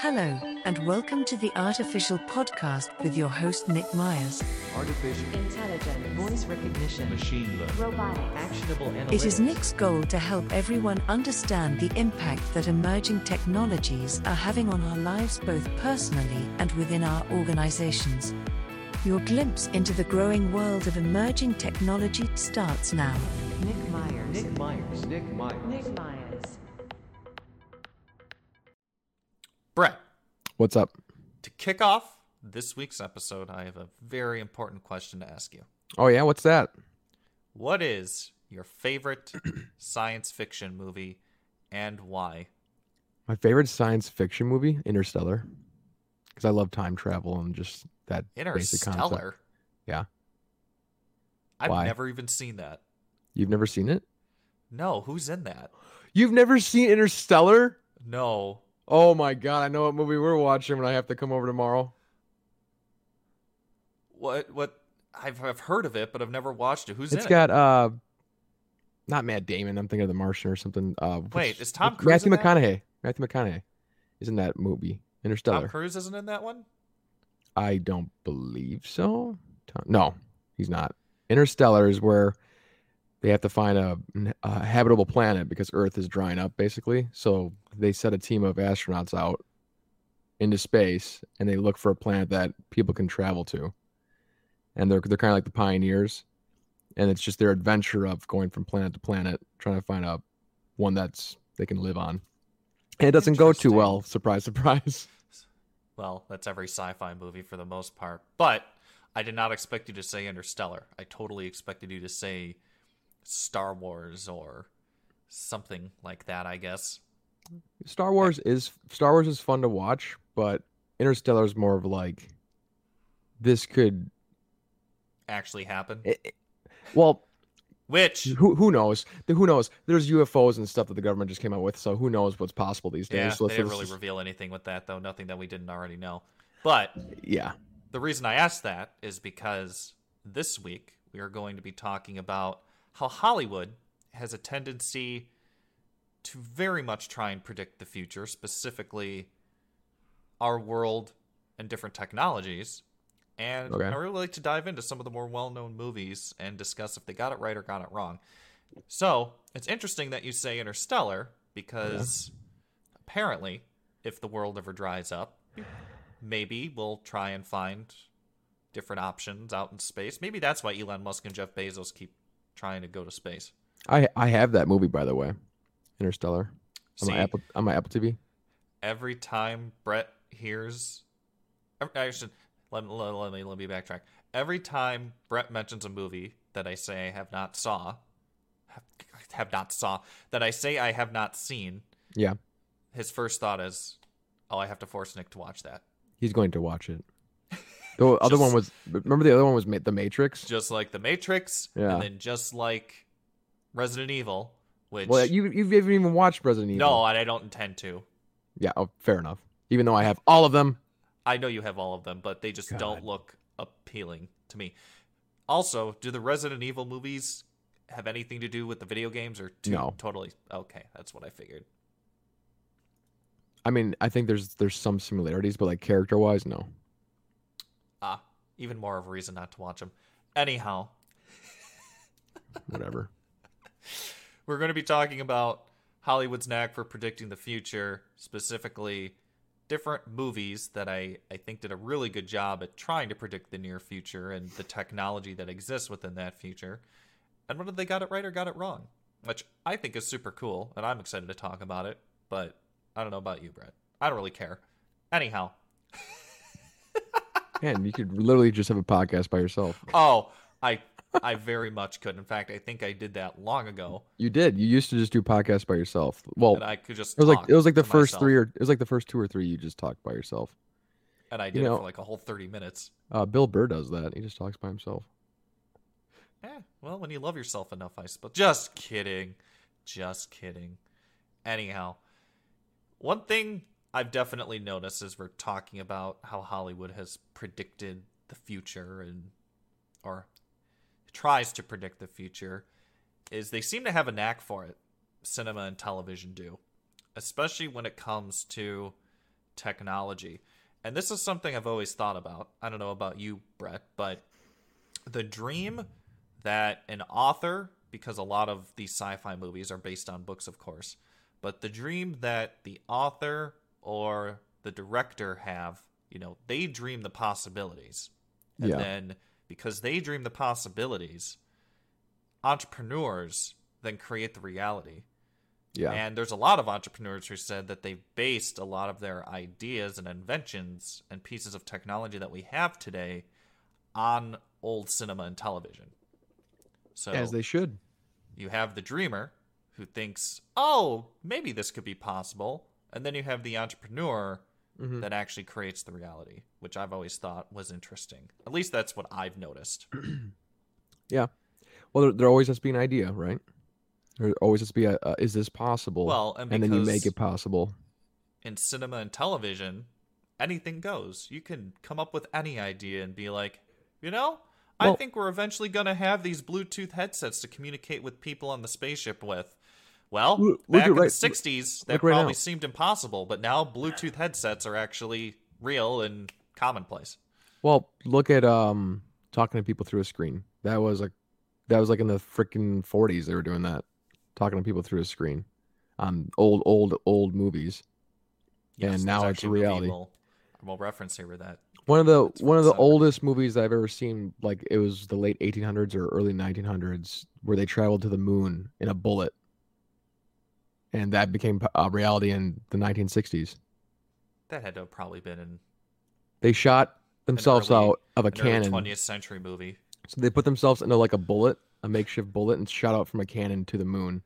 Hello, and welcome to the Artificial Podcast with your host, Nick Myers. Artificial intelligence, voice recognition, machine learning, robotics, actionable analytics. It is Nick's goal to help everyone understand the impact that emerging technologies are having on our lives both personally and within our organizations. Your glimpse into the growing world of emerging technology starts now. Nick Myers, Nick Myers. Nick Myers. Nick Myers. What's up? to kick off this week's episode, I have a very important question to ask you. Oh yeah, what's that? What is your favorite science fiction movie and why? My favorite science fiction movie, Interstellar, because I love time travel and just that basic concept. Interstellar? Yeah. I've Why? never even seen that. You've never seen it? No, who's in that? You've never seen Interstellar? No. Oh my god, I know what movie we're watching when I have to come over tomorrow. What what I've I've heard of it, but I've never watched it. Who's It's in got uh, not Matt Damon. I'm thinking of The Martian or something. Uh, Wait, is Tom Cruise Matthew in that? McConaughey. Matthew McConaughey is in that movie. Interstellar. Tom Cruise isn't in that one? I don't believe so. Tom- No, he's not. Interstellar is where they have to find a, a habitable planet because Earth is drying up, basically. So they set a team of astronauts out into space, and they look for a planet that people can travel to. And they're they're kind of like the pioneers, and it's just their adventure of going from planet to planet, trying to find a one that's they can live on. And it doesn't go too well. Surprise, surprise. Well, that's every sci-fi movie for the most part. But I did not expect you to say Interstellar. I totally expected you to say Star Wars or something like that, I guess. Star Wars is Star Wars is fun to watch, but Interstellar is more of like this could. Actually happen. It, it- well, Which who who knows? The- Who knows? There's UFOs and stuff that the government just came out with, so who knows what's possible these days? yeah, So they didn't really just- reveal anything with that though, nothing that we didn't already know. But yeah, the reason I asked that is because this week we are going to be talking about how Hollywood has a tendency to very much try and predict the future, specifically our world and different technologies. And Okay. I really like to dive into some of the more well known movies and discuss if they got it right or got it wrong. So it's interesting that you say Interstellar because apparently, if the world ever dries up, maybe we'll try and find different options out in space. Maybe that's why Elon Musk and Jeff Bezos keep trying to go to space. I I have that movie by the way, Interstellar. On See, my Apple on my Apple TV. every time Brett hears, I should let, let, let me let me backtrack. Every time Brett mentions a movie that I say I have not saw, have, have not saw that I say I have not seen, Yeah, his first thought is, "Oh, I have to force Nick to watch that." he's going to watch it. The other one was remember the other one was Ma- The Matrix. Just like The Matrix, Yeah. and then just like Resident Evil, which Well, you you haven't even watched Resident Evil. no, and I don't intend to. Yeah, oh, fair enough. Even though I have all of them. I know you have all of them, but they just don't look appealing to me. Also, do the Resident Evil movies have anything to do with the video games or two No. totally okay, that's what I figured. I mean, I think there's there's some similarities, but like character wise, no. Even more of a reason not to watch them. Anyhow, Whatever. we're going to be talking about Hollywood's knack for predicting the future, specifically different movies that I, I think did a really good job at trying to predict the near future and the technology that exists within that future. And whether they got it right or got it wrong, which I think is super cool, and I'm excited to talk about it. But I don't know about you, Brett. I don't really care. Anyhow, Man, you could literally just have a podcast by yourself. oh, I I very much could. In fact, I think I did that long ago, You did. You used to just do podcasts by yourself. Well, and I could just it was like it was like the first myself, three or it was like the first two or three you just talked by yourself. and I you did it for like a whole thirty minutes. Uh, Bill Burr does that. He just talks by himself. Yeah, well, when you love yourself enough, I suppose. Just kidding. Just kidding. Anyhow, one thing I've definitely noticed as we're talking about how Hollywood has predicted the future and or tries to predict the future is they seem to have a knack for it. Cinema and television do. especially when it comes to technology. And this is something I've always thought about. I don't know about you, Brett, but the dream that an author, because a lot of these sci fi movies are based on books, of course, but the dream that the author or the director have, you know, they dream the possibilities. And Yeah. then because they dream the possibilities, entrepreneurs then create the reality. Yeah. And there's a lot of entrepreneurs who said that they've based a lot of their ideas and inventions and pieces of technology that we have today on old cinema and television. So As they should. you have the dreamer who thinks, "Oh, maybe this could be possible," and then you have the entrepreneur Mhm. that actually creates the reality, which I've always thought was interesting. At least that's what I've noticed. Yeah. Well, there, there always has to be an idea, right? There always has to be a, a is this possible? Well, and and then you make it possible. in cinema and television, anything goes. You can come up with any idea and be like, you know, I think we're eventually going to have these Bluetooth headsets to communicate with people on the spaceship with. Well, Look- look back at in right- the 60s, that right probably now. seemed impossible, but now Bluetooth headsets are actually real and commonplace. Well, look at um talking to people through a screen. That was like that was like in the freaking 40s they were doing that. Talking to people through a screen on old old old movies. And now it's actually a movie reality. We'll, we'll reference here with that. One of the one of the oldest movies I've ever seen like it was the late 1800s or early 1900s where they traveled to the moon in a bullet. And that became a reality in the 1960s. That had to have probably been in They shot themselves early- out of a cannon. 20th century movie. So they put themselves into like a bullet, a makeshift bullet, and shot out from a cannon to the moon.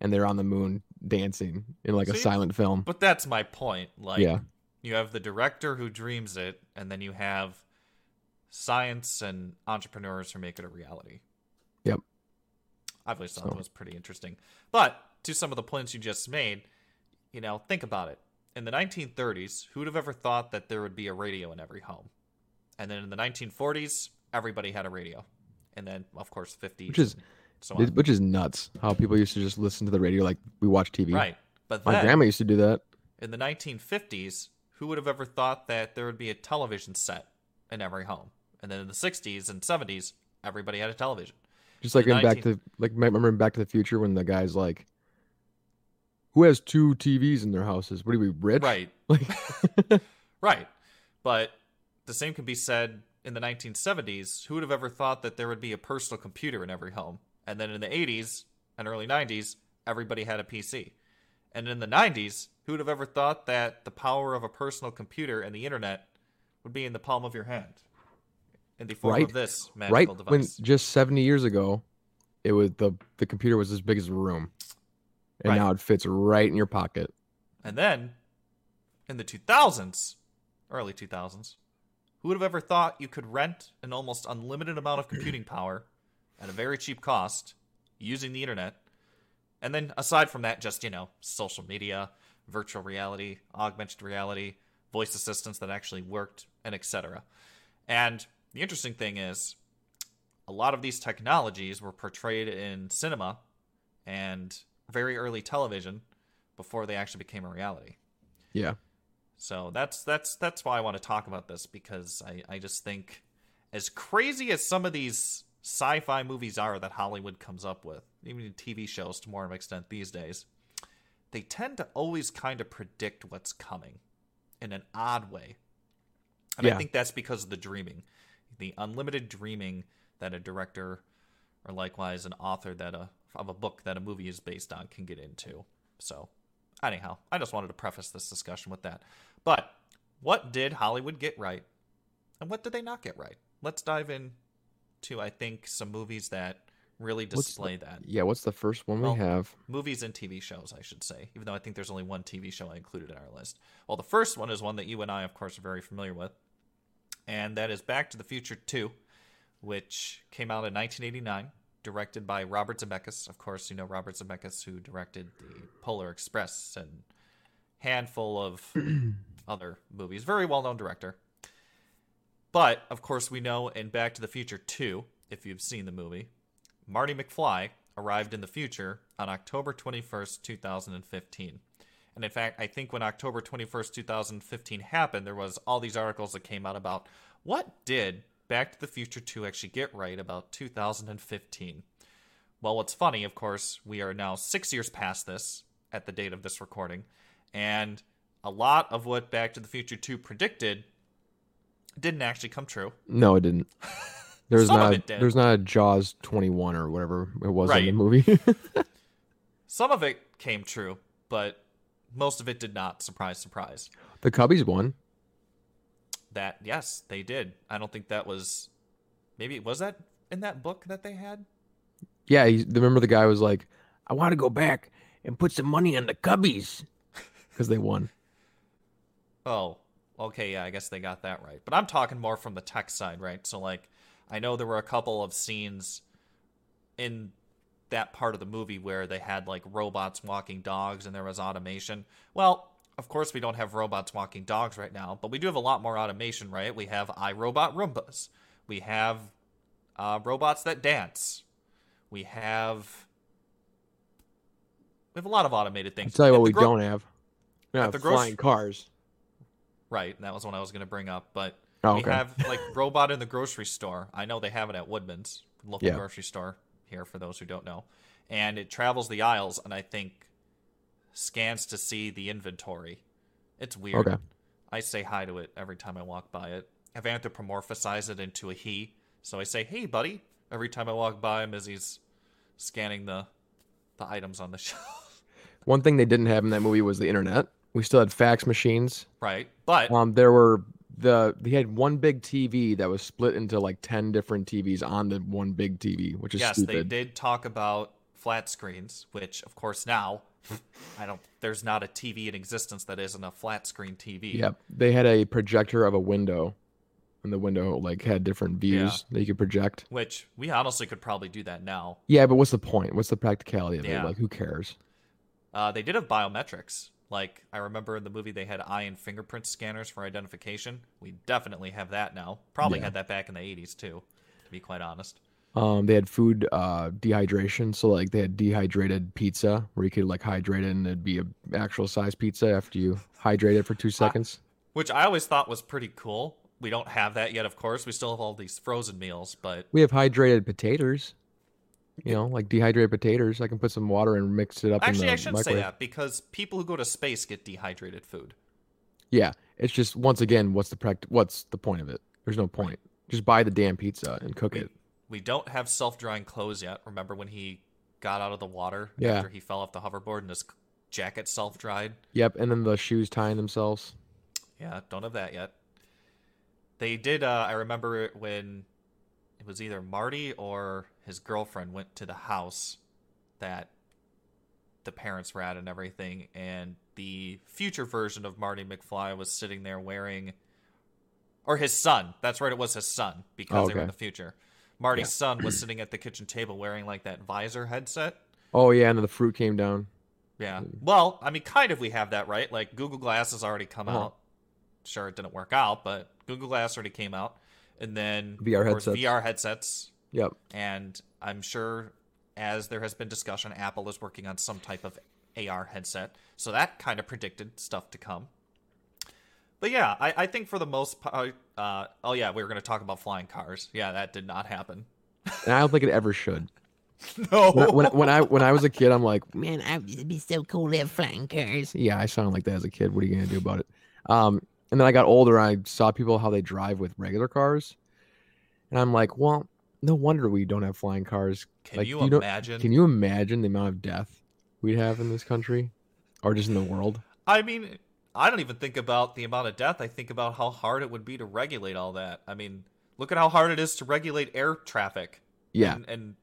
And they're on the moon dancing in like a silent film. But that's my point. Like, yeah. you have the director who dreams it, and then you have science and entrepreneurs who make it a reality. Yep. I've always thought So- that was pretty interesting. But to some of the points you just made, you know, think about it. In the 1930s, who would have ever thought that there would be a radio in every home? And then in the 1940s, everybody had a radio. And then, of course, 50s. Which is- so. Which is nuts. How people used to just listen to the radio like we watch TV. right. But My then, grandma used to do that. in the 1950s, who would have ever thought that there would be a television set in every home? And then in the 60s and 70s, everybody had a television. Just like in Back to like remember Back to the Future when the guy's like, "Who has two TVs in their houses? What are we rich?" Right. Like, Right. But the same can be said in the 1970s. Who would have ever thought that there would be a personal computer in every home? And then in the 80s and early 90s, everybody had a PC. And in the 90s, who would have ever thought that the power of a personal computer and the internet would be in the palm of your hand? In the form Right. of this magical right when just 70 years ago, it was the the computer was as big as a room, and Right. now it fits right in your pocket. And then in the 2000s, early 2000s, who would have ever thought you could rent an almost unlimited amount of computing power at a very cheap cost using the internet? And then aside from that, just, you know, social media, virtual reality, augmented reality, voice assistants that actually worked, and etc. And the interesting thing is, a lot of these technologies were portrayed in cinema and very early television before they actually became a reality. Yeah, So that's that's that's why I want to talk about this because I, I just think as crazy as some of these sci-fi movies are that Hollywood comes up with, even in TV shows to more of an extent these days, they tend to always kind of predict what's coming in an odd way. And I think that's because of the dreaming. The unlimited dreaming that a director or likewise an author that a of a book that a movie is based on can get into. So anyhow, I just wanted to preface this discussion with that. But what did Hollywood get right, and what did they not get right? Let's dive in to I think some movies that really What's the- display that. yeah. What's the first one Well, we have? Movies and TV shows, I should say, even though I think there's only one TV show I included in our list. Well, the first one is one that you and I, of course, are very familiar with, and that is Back to the Future 2, which came out in 1989, directed by Robert Zemeckis. Of course, you know Robert Zemeckis, who directed the Polar Express and handful of other movies. Very well known director. But, of course, we know in Back to the Future 2, if you've seen the movie, Marty McFly arrived in the future on October 21st, 2015. And in fact, I think when October 21st, 2015 happened, there was all these articles that came out about what did Back to the Future 2 actually get right about 2015. Well, what's funny, of course, we are now six years past this at the date of this recording, and a lot of what Back to the Future 2 predicted didn't actually come true. No, it didn't. There's not. did. There's not a Jaws 21 or whatever it was in the movie. Some of it came true, but most of it did not. Surprise, surprise. the Cubbies won. That, yes, they did. I don't think that was. Maybe, was that in that book that they had? Yeah, he, remember the guy was like, "I want to go back and put some money on the Cubbies," because they won. Oh, okay, yeah, I guess they got that right. But I'm talking more from the tech side, right? So, like, I know there were a couple of scenes in that part of the movie where they had, like, robots walking dogs and there was automation. Well, of course, we don't have robots walking dogs right now, but we do have a lot more automation, right? We have iRobot Roombas. We have uh, robots that dance. We have. We have a lot of automated I'll things. tell you At what we gro- don't have. We have the grocery- flying cars. Right, that was what I was going to bring up. But Oh, we have like robot in the grocery store. I know they have it at Woodman's local Yeah. grocery store here for those who don't know, and it travels the aisles and I think scans to see the inventory. It's weird. Okay. I say hi to it every time I walk by it. I've anthropomorphized it into a he, so I say "Hey, buddy" every time I walk by him as he's scanning the the items on the shelf. One thing they didn't have in that movie was the internet. We still had fax machines. right, but Um, there were the they had one big TV that was split into like ten different TVs on the one big TV, which is yes, stupid. they did talk about flat screens, which of course now I don't. There's not a TV in existence that isn't a flat screen TV. Yep, they had a projector of a window, and the window like had different views that you could project. Which we honestly could probably do that now. Yeah, but what's the point? What's the practicality of Yeah. it? Like, who cares? Uh, they did have biometrics. Like I remember in the movie, they had eye and fingerprint scanners for identification. We definitely have that now. Probably Yeah. had that back in the '80s too, to be quite honest. Um, they had food uh, dehydration, so like they had dehydrated pizza where you could like hydrate it and it'd be a actual size pizza after you hydrate it for two seconds. Which I always thought was pretty cool. We don't have that yet, of course. We still have all these frozen meals, but We have hydrated potatoes. You know, like dehydrated potatoes. I can put some water and mix it up in actually, the I shouldn't say microwave. that because people who go to space get dehydrated food. Yeah, it's just once again, what's the What's the point of it? There's no point. Just buy the damn pizza and cook it. We don't have self-drying clothes yet. Remember when he got out of the water Yeah. after he fell off the hoverboard and his jacket self-dried? Yep, and then the shoes tying themselves. Yeah, don't have that yet. They did. Uh, I remember it when it was either Marty or his girlfriend went to the house that the parents were at and everything, and the future version of Marty McFly was sitting there wearing, or his son. That's right, it was his son because they were in the future. Marty's son was sitting at the kitchen table wearing like that visor headset. Oh yeah, and then the fruit came down. Yeah. Well, I mean, kind of we have that, right? Like Google Glass has already come Uh-huh. out. Sure, it didn't work out, but Google Glass already came out. And then VR headsets. VR headsets. Yep. And I'm sure as there has been discussion, Apple is working on some type of AR headset. So that kind of predicted stuff to come. But yeah, I, I think for the most part, uh, oh yeah, we were going to talk about flying cars. Yeah, that did not happen. And I don't think it ever should. No. When, when, when I when I was a kid, I'm like, Man, I, it'd be so cool to have flying cars. yeah, I sound like that as a kid. What are you gonna do about it? Um, and then I got older. I saw people how they drive with regular cars, and I'm like, well, no wonder we don't have flying cars. Can Like, you don't- imagine? Can you imagine the amount of death we'd have in this country, or just in the world? I mean, I don't even think about the amount of death. I think about how hard it would be to regulate all that. I mean, look at how hard it is to regulate air traffic. Yeah, And and,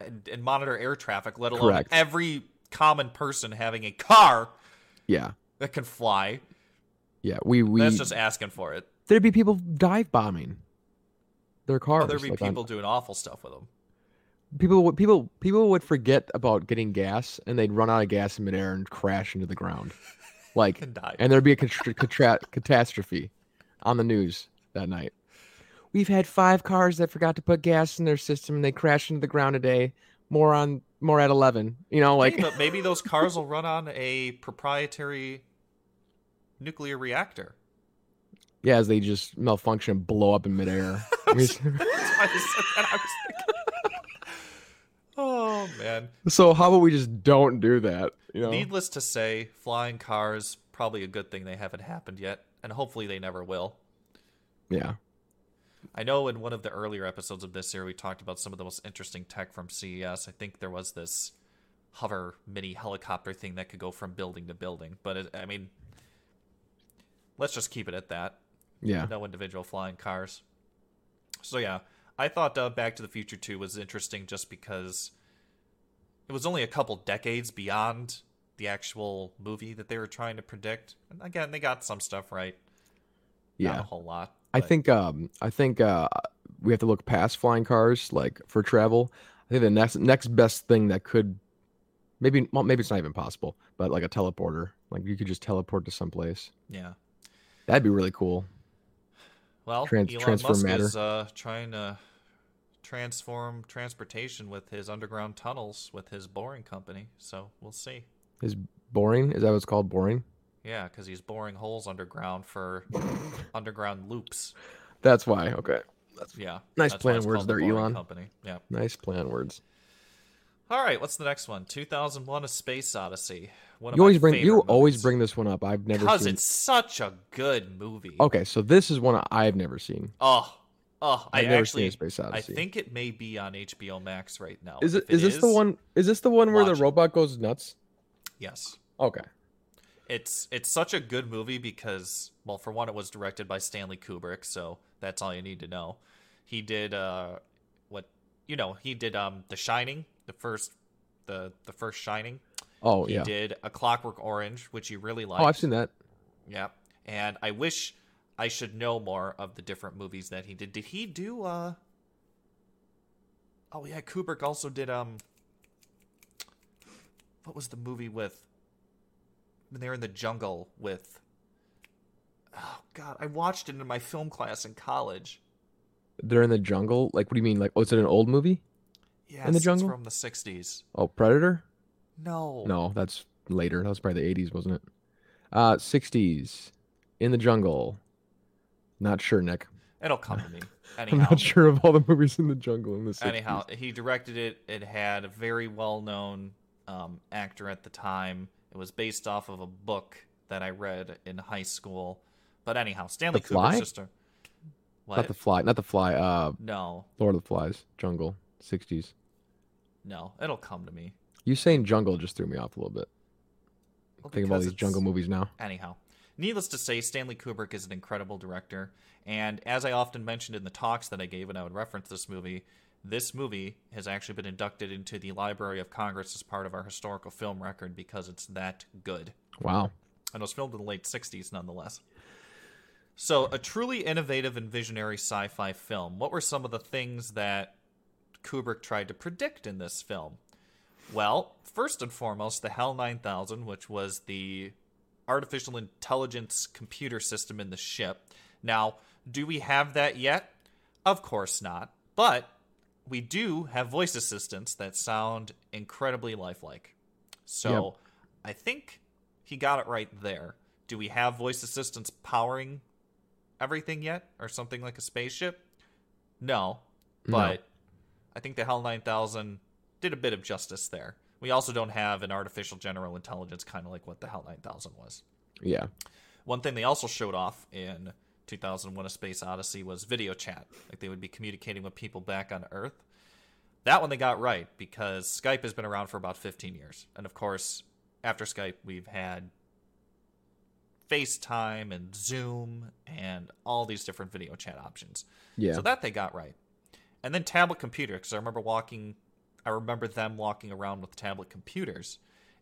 and, and monitor air traffic, let alone Correct. every common person having a car yeah, that can fly. yeah. We we That's just asking for it. there'd be people dive bombing their cars. Oh, there'd be like, on- people doing awful stuff with them. people would people people would forget about getting gas, and they'd run out of gas in midair and crash into the ground, like And and there'd be a contra- contra- catastrophe on the news that night. We've had five cars that forgot to put gas in their system and they crashed into the ground today. more on more at 11. You know, like Hey, but maybe those cars will run on a proprietary nuclear reactor. yeah, as they just malfunction and blow up in midair. I why I that. I was oh man. so how about we just don't do that? You know, Needless to say, flying cars probably a good thing they haven't happened yet, and hopefully they never will. yeah, I know in one of the earlier episodes of this year we talked about some of the most interesting tech from CES. I think there was this hover mini helicopter thing that could go from building to building, but it, I mean, let's just keep it at that. yeah, no individual flying cars. So yeah, I thought uh, Back to the Future 2 was interesting just because it was only a couple decades beyond the actual movie that they were trying to predict. And again, they got some stuff right, not yeah. a whole lot. I think um I think uh we have to look past flying cars like for travel. I think the next next best thing that could maybe well maybe it's not even possible, but like a teleporter. Like you could just teleport to someplace. yeah. That'd be really cool. Well, Trans- Elon Musk matter. is uh, trying to transform transportation with his underground tunnels with his boring company. So we'll see. Is boring? Is that what's called? Boring? Yeah, because he's boring holes underground for underground loops. That's why. Okay. Yeah. Nice that's plan words called the there, Elon. Company. Yeah. Nice plan words. All right. What's the next one? 2001: A Space Odyssey. One You always bring you favorite always bring this one up. I've never because seen. it's such a good movie. Okay, so this is one I've never seen. Oh. Oh, I I've never actually, Space I think it may be on HBO Max right now. Is it If is this the one is this the one where the it. robot goes nuts? Yes. Okay. It's it's such a good movie because well, for one, it was directed by Stanley Kubrick, so that's all you need to know. He did uh, what you know. He did um, The Shining, the first the the first Shining. Oh He yeah. He did A Clockwork Orange, which you really liked. Oh, I've seen that. Yeah, and I wish I should know more of the different movies that he did. Did he do? uh Oh yeah, Kubrick also did. Um, what was the movie with? When they were in the jungle with. Oh God, I watched it in my film class in college. They're in the jungle. Like, what do you mean? Like, oh, is it an old movie? Yes, In the jungle? it's from the '60s. Oh, Predator? No, No, that's later. That was probably the 80s, wasn't it? Uh, 60s. In the jungle. Not sure, Nick. it'll come to me. I'm not sure of all the movies in the jungle in the 60s. Anyhow, he directed it. It had a very well known um, actor at the time. It was based off of a book that I read in high school. But anyhow, Stanley The Kubrick's sister. What? Not the fly. Not the fly. Uh, no, Lord of the Flies. Jungle. 60s. no, it'll come to me. You saying jungle just threw me off a little bit. Well, Think of all these it's- jungle movies now. Anyhow, needless to say, Stanley Kubrick is an incredible director. And as I often mentioned in the talks that I gave when I would reference this movie, this movie has actually been inducted into the Library of Congress as part of our historical film record because it's that good. Wow. and it was filmed in the late 60s nonetheless. So, a truly innovative and visionary sci fi film. What were some of the things that Kubrick tried to predict in this film? Well, first and foremost, the HAL 9000, which was the artificial intelligence computer system in the ship. Now, do we have that yet? Of course not. But we do have voice assistants that sound incredibly lifelike. So Yep. I think he got it right there. Do we have voice assistants powering everything yet? Or something like a spaceship? No. No. But I think the HAL 9000 did a bit of justice there. We also don't have an artificial general intelligence kind of like what the HAL 9000 was. Yeah. One thing they also showed off in 2001 A Space Odyssey was video chat. Like they would be communicating with people back on Earth. That one they got right because Skype has been around for about 15 years. And of course, after Skype, we've had FaceTime and Zoom and all these different video chat options. Yeah. So that they got right. And then tablet computer, because I remember walking, I remember them walking around with tablet computers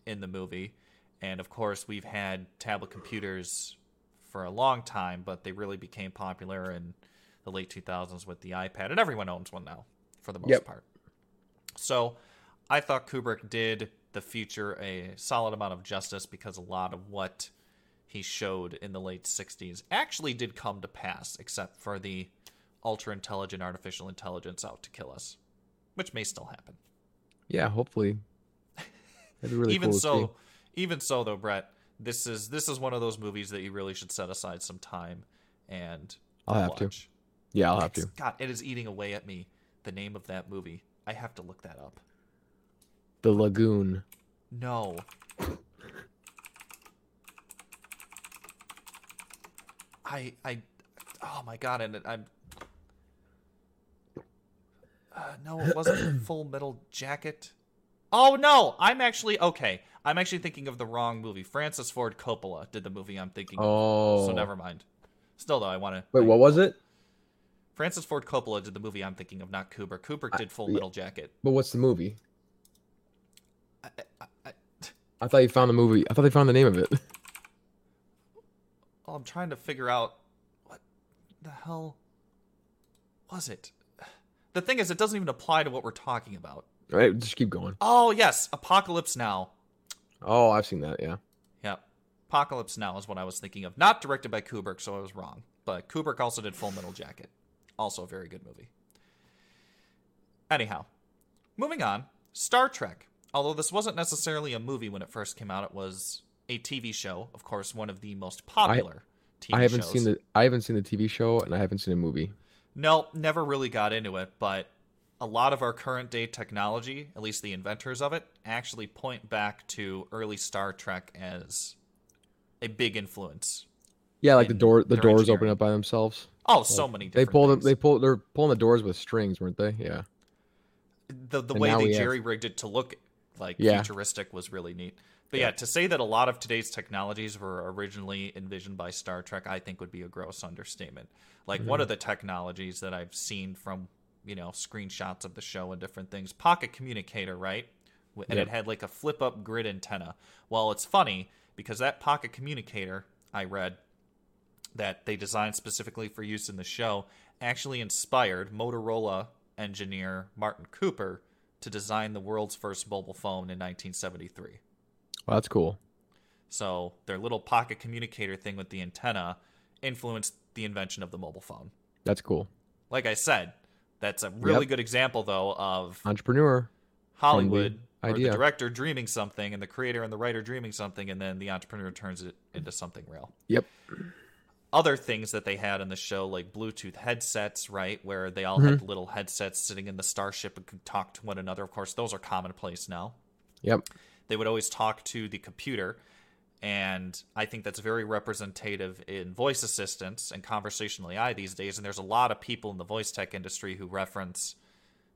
in the movie. And of course, we've had tablet computers for a long time, but they really became popular in the late 2000s with the iPad, and everyone owns one now, for the most Yep. part. So I thought Kubrick did the future a solid amount of justice because a lot of what he showed in the late 60s actually did come to pass, except for the ultra intelligent artificial intelligence out to kill us, which may still happen. Yeah, hopefully. Really even cool so, even so though, Brett, this is this is one of those movies that you really should set aside some time and I'll have to. Yeah, I'll have to. God, it is eating away at me. The name of that movie. I have to look that up. The Lagoon. No. I I oh my god, and I'm uh, no, it wasn't Full Metal Jacket. Oh no, I'm actually okay. I'm actually thinking of the wrong movie. Francis Ford Coppola did the movie I'm thinking of. Oh. So never mind. Still though, I want to Wait, what was it? Francis Ford Coppola did the movie I'm thinking of, not Kubrick. Kubrick did Full. Metal Jacket. But what's the movie? I, I, I, I thought you found the movie. I thought they found the name of it. Oh, I'm trying to figure out what the hell was it. The thing is, it doesn't even apply to what we're talking about. All right, just keep going. Oh yes, Apocalypse Now. Oh, I've seen that. Yeah. Yep, Apocalypse Now is what I was thinking of. Not directed by Kubrick, so I was wrong. But Kubrick also did Full Metal Jacket. Also a very good movie. Anyhow, moving on. Star Trek. Although this wasn't necessarily a movie when it first came out, it was a TV show. Of course, one of the most popular TV I haven't shows. seen the. I haven't seen the TV show, and I haven't seen a movie. No, never really got into it, but a lot of our current day technology, at least the inventors of it, actually point back to early Star Trek as a big influence. Yeah, like the door. The doors open up by themselves. Oh, so many They pulled them. They pulled. They're pulling the doors with strings, weren't they? Yeah. the the and way they jerry rigged it to look like Yeah. futuristic was really neat. But yeah. to say that a lot of today's technologies were originally envisioned by Star Trek, I think would be a gross understatement. Like one Mm-hmm. of the technologies that I've seen from you know screenshots of the show and different things, pocket communicator, right? And Yep. it had like a flip up grid antenna. Well, it's funny because that pocket communicator I read that they designed specifically for use in the show actually inspired Motorola engineer Martin Cooper to design the world's first mobile phone in 1973. Well, that's cool. So their little pocket communicator thing with the antenna influenced the invention of the mobile phone. That's cool. Like I said, that's a really Yep. good example though of Entrepreneur. Hollywood or the director dreaming something and the creator and the writer dreaming something and then the entrepreneur turns it into something real. Yep. other things that they had in the show, like Bluetooth headsets, right, where they all Mm-hmm. had little headsets sitting in the starship and could talk to one another. Of course, those are commonplace now. Yep. They would always talk to the computer, and I think that's very representative in voice assistants and conversational AI these days. And there's a lot of people in the voice tech industry who reference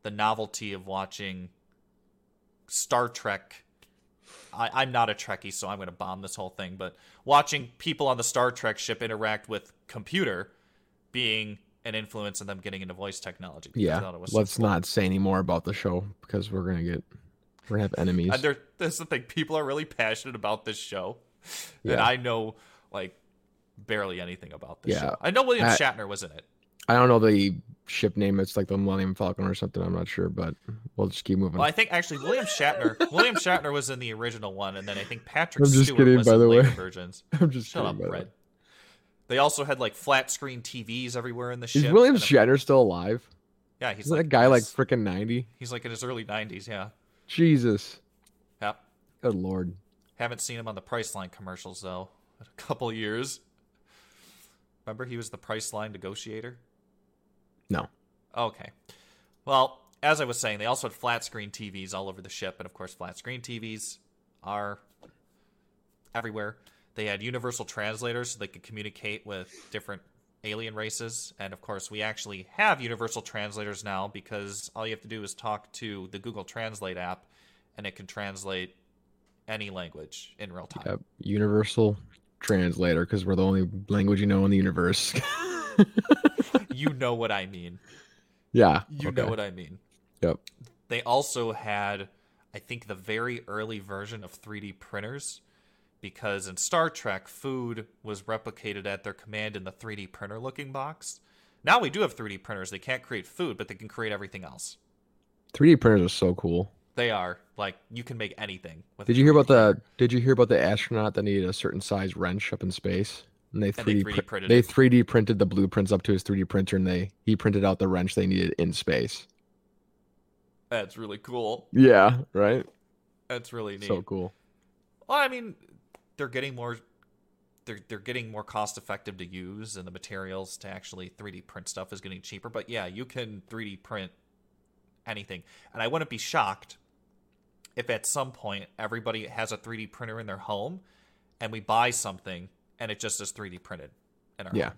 the novelty of watching Star Trek. I, I'm not a Trekkie, so I'm going to bomb this whole thing. But watching people on the Star Trek ship interact with computer being an influence in them getting into voice technology. Yeah. thought it was so Let's cool. not say any more about the show because we're gonna get. We're gonna have enemies. There, that's the thing. People are really passionate about this show, and I know like barely anything about this Yeah. show. I know William I- Shatner was in it. I don't know the ship name. It's like the Millennium Falcon or something. I'm not sure, but we'll just keep moving. Well, I think actually William Shatner. William Shatner was in the original one, and then I think Patrick I'm just Stewart kidding, was by in the later way. versions. I'm just Shut kidding, up, They also had like flat screen TVs everywhere in the ship. Is. William Shatner still alive? Yeah, he's Isn't like that guy like freaking 90? he's like in his early nineties. Yeah, Jesus. Good lord. Haven't seen him on the Priceline commercials though. In a couple years. Remember, he was the Priceline negotiator. No. Okay. Well, as I was saying, they also had flat screen TVs all over the ship, and of course, flat screen TVs are everywhere. They had universal translators so they could communicate with different alien races, and of course, we actually have universal translators now because all you have to do is talk to the Google Translate app, and it can translate any language in real time. Yep. Universal translator because we're the only language you know in the universe. You know what I mean. yeah. You know what I mean. Yep. They also had, I think, the very early version of 3D printers because in Star Trek, food was replicated at their command in the 3D printer looking box. Now we do have 3D printers. They can't create food, but they can create everything else. 3D printers are so cool. They are like you can make anything. With Did you hear 3D about the Did you hear about the astronaut that needed a certain size wrench up in space? And they they 3D, 3D pri- printed they 3D printed the blueprints up to his 3D printer, and they he printed out the wrench they needed in space. That's really cool. Yeah, right. That's really neat. So cool. Well, I mean, they're getting more. They're they're getting more cost effective to use, and the materials to actually 3D print stuff is getting cheaper. But yeah, you can 3D print anything, and I wouldn't be shocked if at some point everybody has a 3D printer in their home, and we buy something and it just is 3D printed in our Yeah. home.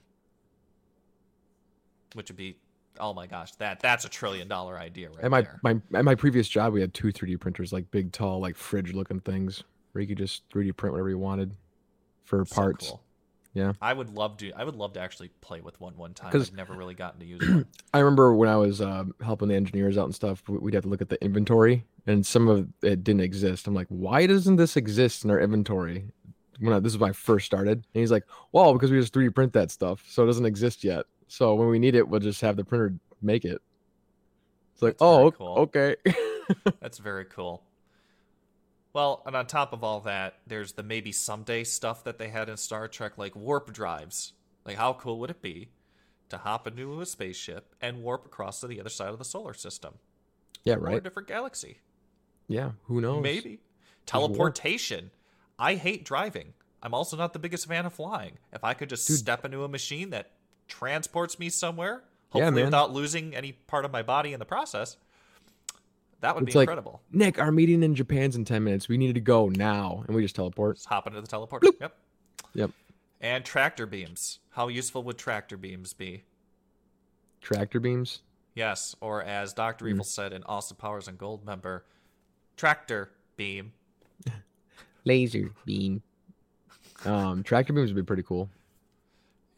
Which would be, oh my gosh, that that's a trillion dollar idea right At my, there. my at my previous job, we had two 3D printers, like big, tall, like fridge looking things, where you could just 3D print whatever you wanted for So parts. cool. Yeah. I would love to. I would love to actually play with one one time. I've never really gotten to use one. I remember when I was uh, helping the engineers out and stuff, we'd have to look at the inventory, and some of it didn't exist. I'm like, why doesn't this exist in our inventory? When I, this is when I first started, and he's like, well, because we just 3D print that stuff, so it doesn't exist yet. So when we need it, we'll just have the printer make it. It's like, That's oh, cool. okay. That's very cool. Well, and on top of all that, there's the maybe someday stuff that they had in Star Trek, like warp drives. Like, how cool would it be to hop into a spaceship and warp across to the other side of the solar system? yeah, right. Or a different galaxy. Yeah, who knows? Maybe. Teleportation. I hate driving. I'm also not the biggest fan of flying. If I could just Dude. step into a machine that transports me somewhere, hopefully man. without losing any part of my body in the process, that would It's be like- incredible. Nick, our meeting in Japan's in 10 minutes. We needed to go now, and we just teleport. Just hop into the teleporter. Yep. Yep. And tractor beams. How useful would tractor beams be? Tractor beams. Yes, or as Dr. Hmm. Evil said in Austin Powers and Goldmember, tractor beam. Laser beam. Um, tractor beams would be pretty cool.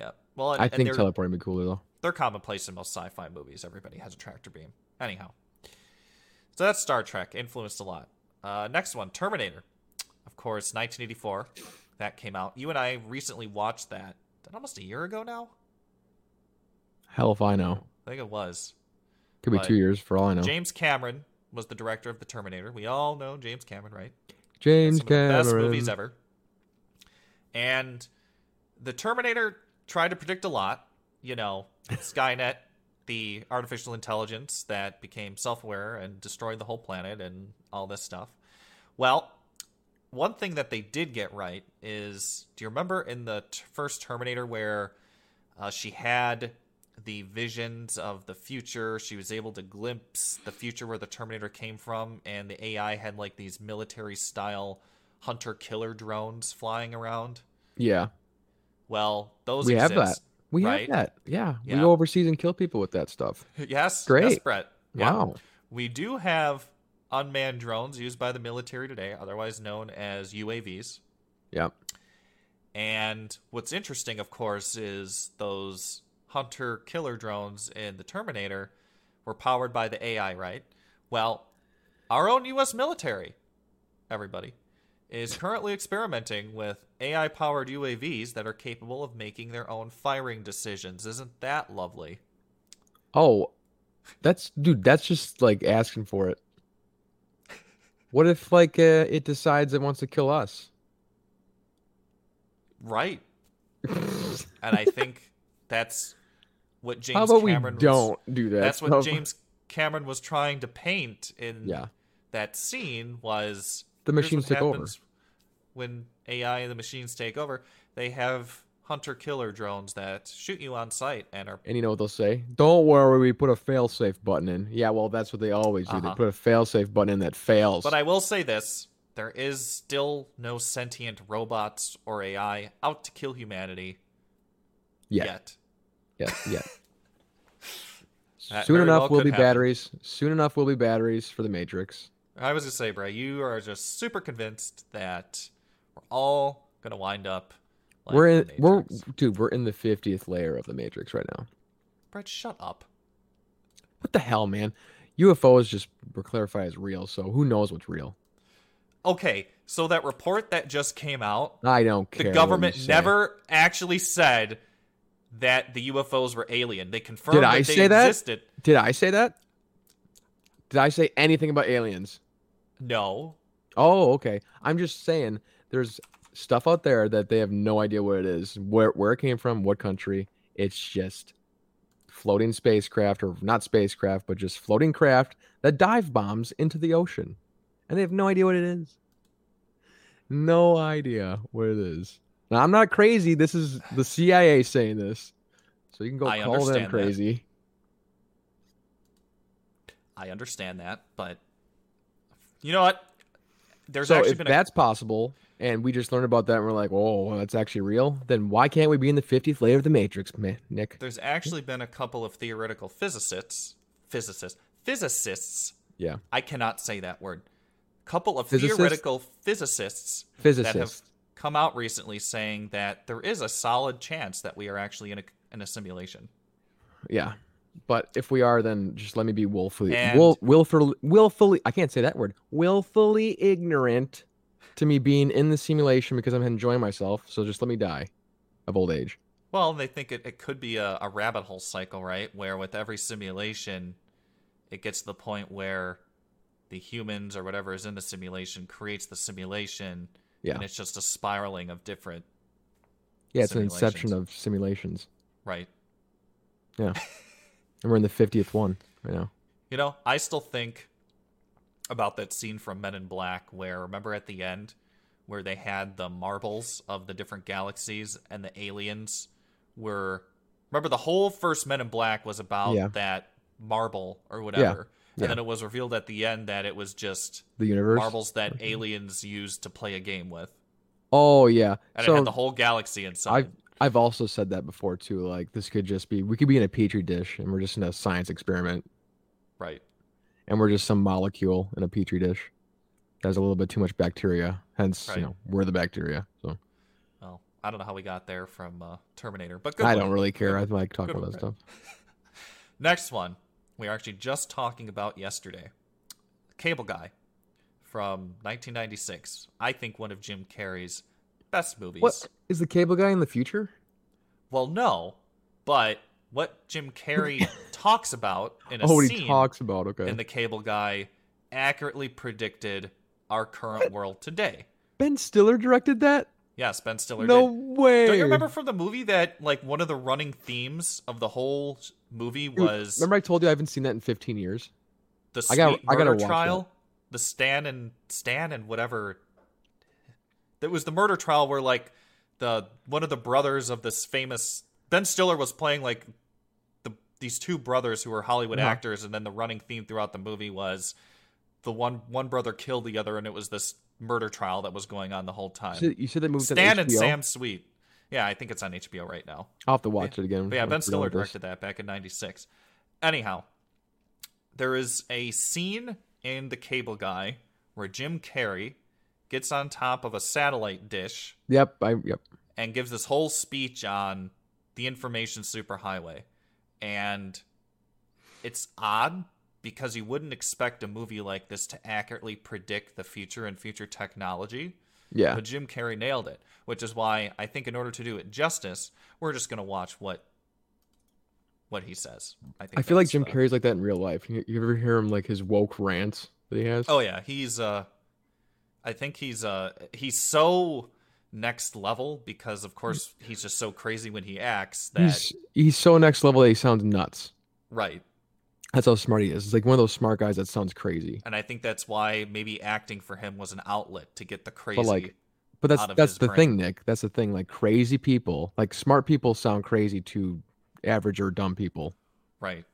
Yeah. Well, and, I and think teleporting would be cooler though. they're commonplace in most sci-fi movies. Everybody has a tractor beam. Anyhow, so that's Star Trek. Influenced a lot. Uh, next one, Terminator. Of course, 1984. That came out. You and I recently watched that. That almost a year ago now. Hell if I know. I think it was. Could be But two years for all I know. James Cameron was the director of the Terminator. We all know James Cameron, right? James some Cameron. best movies ever. And the Terminator tried to predict a lot. You know, Skynet, the artificial intelligence that became self-aware and destroyed the whole planet and all this stuff. Well, one thing that they did get right is, do you remember in the t- first Terminator where uh, she had the visions of the future. She was able to glimpse the future where the Terminator came from, and the AI had like these military style hunter killer drones flying around. Yeah, Well, those we have that. We right? have that. Yeah. we go overseas and kill people with that stuff. Yes, yes, Great. Brett. Yeah. Wow. We do have unmanned drones used by the military today, otherwise known as UAVs. Yep. And what's interesting, of course, is those hunter killer drones in the Terminator were powered by the AI, right? Well, our own U.S. military, everybody, is currently experimenting with AI powered UAVs that are capable of making their own firing decisions. Isn't that lovely? Oh, that's dude. That's just like asking for it. What if like uh, it decides it wants to kill us? Right. and I think that's what James How about Cameron we was- don't do that? that's what? James Cameron was trying to paint in Yeah. that scene was The machines take over. When AI and the machines take over, they have hunter killer drones that shoot you on sight and are And you know what they'll say? Don't worry, we put a fail-safe button in. Yeah, well, that's what they always do. Uh-huh. They put a fail-safe button in that fails. But I will say this there is still no sentient robots or AI out to kill humanity yeah, yet. Yeah, yeah. That Soon very enough, well could be happen. batteries. Soon enough, we'll be batteries for the Matrix. I was gonna say, Bray, you are just super convinced that we're all gonna wind up. Like we're in, the we're Matrix. dude, we're in the fiftieth layer of the Matrix right now. Brett, shut up. What the hell, man? UFOs just were clarified as real, so who knows what's real? Okay, so that report that just came out, I don't care. the what you government say. never actually said that the UFOs were alien. They confirmed Did I that they say that? Did I say that? Did I say anything about aliens? No. Oh, okay. I'm just saying there's stuff out there that they have no idea what it is, where where it came from, what country. It's just floating spacecraft, or not spacecraft, but just floating craft that dive bombs into the ocean, and they have no idea what it is. No idea what it is. Now I'm not crazy. This is the CIA saying this, so you can go I call them understand that. crazy. I understand that, but you know what? There's so actually if been a that's possible, and we just learned about that, and we're like, "Oh, that's actually real," then why can't we be in the 50th layer of the Matrix, man, Nick? there's actually been a couple of theoretical physicists, physicists, physicists. Yeah, I cannot say that word. Couple of Physicists? theoretical physicists that have physicists. Come out recently saying that there is a solid chance that we are actually in a in a simulation. Yeah, but if we are, then just let me be willfully, And- will, willfully, willfully. I can't say that word. Willfully ignorant to me being in the simulation because I'm enjoying myself. So just let me die of old age. Well, they think it, it could be a, a rabbit hole cycle, right? Where with every simulation, it gets to the point where the humans or whatever is in the simulation creates the simulation, Yeah, and it's just a spiraling of different, yeah. It's an inception of simulations. right? Yeah. and we're in the 50th one right now. You know, I still think about that scene from Men in Black where remember at the end where they had the marbles of the different galaxies and the aliens were remember the whole first Men in Black was about Yeah. that marble or whatever. Yeah. And then it was revealed at the end that it was just The universe. marbles that aliens used to play a game with. Oh yeah. And it had the whole galaxy inside. I've I've also said that before too. Like this could just be we could be in a petri dish and we're just in a science experiment right. and we're just some molecule in a petri dish that has a little bit too much bacteria. Hence, Right. you know, we're the bacteria. So Well, I don't know how we got there from uh, Terminator, but good I one. don't really care. I like talking Good about one, stuff. Next one, we were actually just talking about yesterday. Cable Guy from 1996. I think one of Jim Carrey's best movies. What is the cable guy in the future? Well, no, but what Jim Carrey talks about in a Oh, scene he talks about. Okay. in The Cable Guy accurately predicted our current world today. ben Stiller directed that? Yes, Ben Stiller No did. way. Don't you remember from the movie that like one of the running themes of the whole movie was Remember I told you I haven't seen that in 15 years? the I gotta- I gotta murder trial, the Stan and Stan and whatever. That was the murder trial where like the one of the brothers of this famous Ben Stiller was playing like the these two brothers who were Hollywood Uh-huh. actors, and then the running theme throughout the movie was the one one brother killed the other, and it was this murder trial that was going on the whole time. You said, you said that movie's Stan and Sam Sweet. Yeah, I think it's on HBO right now. I'll have to watch it again. But yeah, Ben Stiller directed that back in '96. Anyhow, there is a scene in The Cable Guy where Jim Carrey gets on top of a satellite dish Yep. I yep. and gives this whole speech on the information superhighway. And it's odd because you wouldn't expect a movie like this to accurately predict the future and future technology. Yeah. But Jim Carrey nailed it, which is why I think in order to do it justice, we're just going to watch what what he says. I think I feel like Jim uh, Carrey's like that in real life. You, you ever hear him like his woke rants that he has? Oh yeah, he's uh I think he's uh he's so next level because of course he's just so crazy when he acts that he's he's so next level that he sounds nuts. right. That's how smart he is. He's like one of those smart guys that sounds crazy. And I think that's why maybe acting for him was an outlet to get the crazy But like, But that's that's the brain. thing, Nick. That's the thing. Like crazy people, like smart people sound crazy to average or dumb people, right.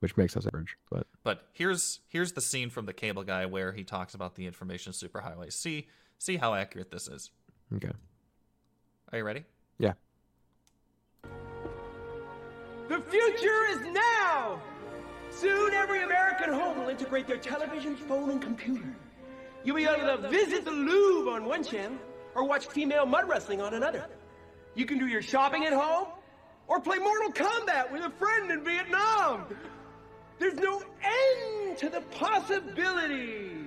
which makes us average. But But here's here's the scene from the cable guy where he talks about the information superhighway. See see how accurate this is. okay. Are you ready? Yeah. The future is now! Soon every American home will integrate their television, phone, and computer. You'll be able to visit the Louvre on one channel or watch female mud wrestling on another. You can do your shopping at home or play Mortal Kombat with a friend in Vietnam. There's no end to the possibilities.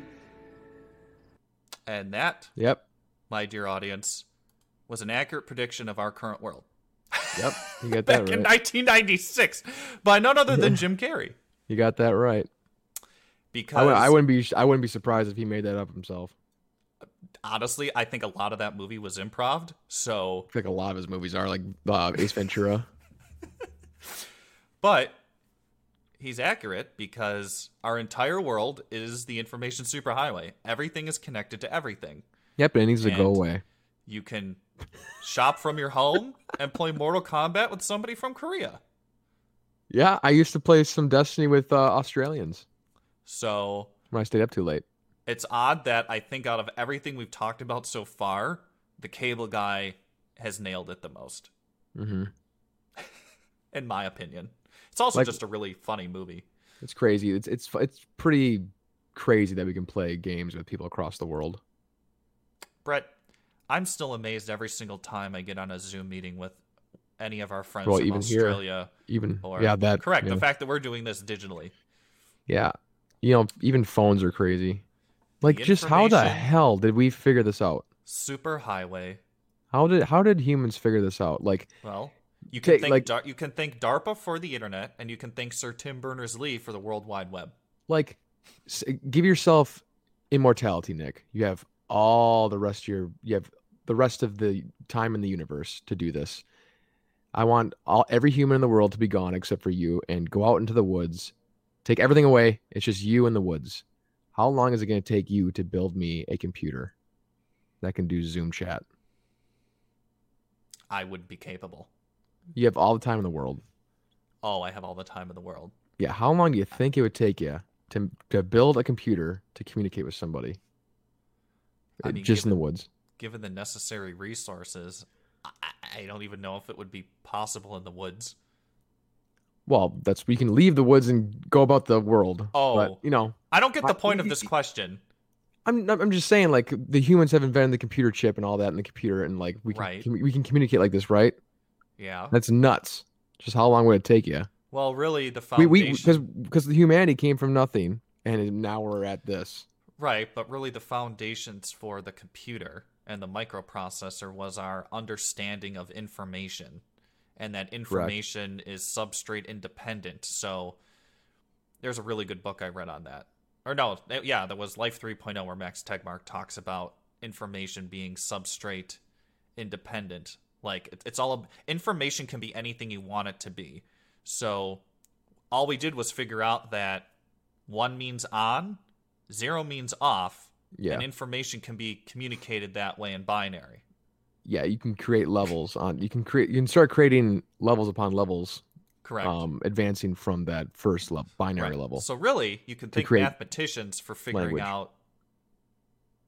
And that, Yep. my dear audience, was an accurate prediction of our current world. Yep. You got that Back that in 1996 by none other than Jim Carrey. You got that right. Because I, would, I wouldn't be I wouldn't be surprised if he made that up himself. honestly, I think a lot of that movie was improv. So, I like a lot of his movies are like uh, Ace Ventura. but he's accurate because our entire world is the information superhighway. Everything is connected to everything. Yep, and it needs to go away. You can shop from your home and play Mortal Kombat with somebody from Korea. Yeah, I used to play some Destiny with uh, Australians So when I stayed up too late. it's odd that I think out of everything we've talked about so far, the cable guy has nailed it the most, Mm-hmm. in my opinion. It's also Like- just a really funny movie. It's crazy. It's it's it's pretty crazy that we can play games with people across the world. Brett, I'm still amazed every single time I get on a Zoom meeting with any of our friends Well, even here, Australia. Even Or yeah, that correct. The fact that we're doing this digitally. Yeah. You know, even phones are crazy. Like just how the hell did we figure this out? Super highway. How did how did humans figure this out? Like Well, you can Take, think like- Dar- you can think DARPA for the internet, and you can thank Sir Tim Berners Lee for the World Wide Web. like s- give yourself immortality, Nick. You have all the rest of your you have the rest of the time in the universe to do this. I want all every human in the world to be gone except for you and go out into the woods. Take everything away. It's just you in the woods. How long is it going to take you to build me a computer that can do Zoom chat? I would be capable. You have all the time in the world. Oh, I have all the time in the world. Yeah, how long do you think it would take you to to build a computer to communicate with somebody? I Uh, mean, just in the woods. Given the necessary resources, I, I- don't even know if it would be possible in the woods. Well, that's we can leave the woods and go about the world. Oh. but, you know, I don't get the I- point of this question. I'm I'm just saying like the humans have invented the computer chip and all that in the computer, and like we can Right. commu- we can communicate like this, right? Yeah. That's nuts. Just how long would it take you? Well, really, the foundation. we because because the humanity came from nothing, and now we're at this. Right, but really the foundations for the computer and the microprocessor was our understanding of information. And that information is substrate independent. So there's a really good book I read on that. Or no, yeah, that was Life 3.0 where Max Tegmark talks about information being substrate independent. Like it's all information can be anything you want it to be. So all we did was figure out that one means on, zero means off, Yeah, and information can be communicated that way in binary. yeah. You can create levels on. You can create. You can start creating levels upon levels, Correct. um, advancing from that first level, binary Right. level. So really, you can create mathematicians for figuring language. out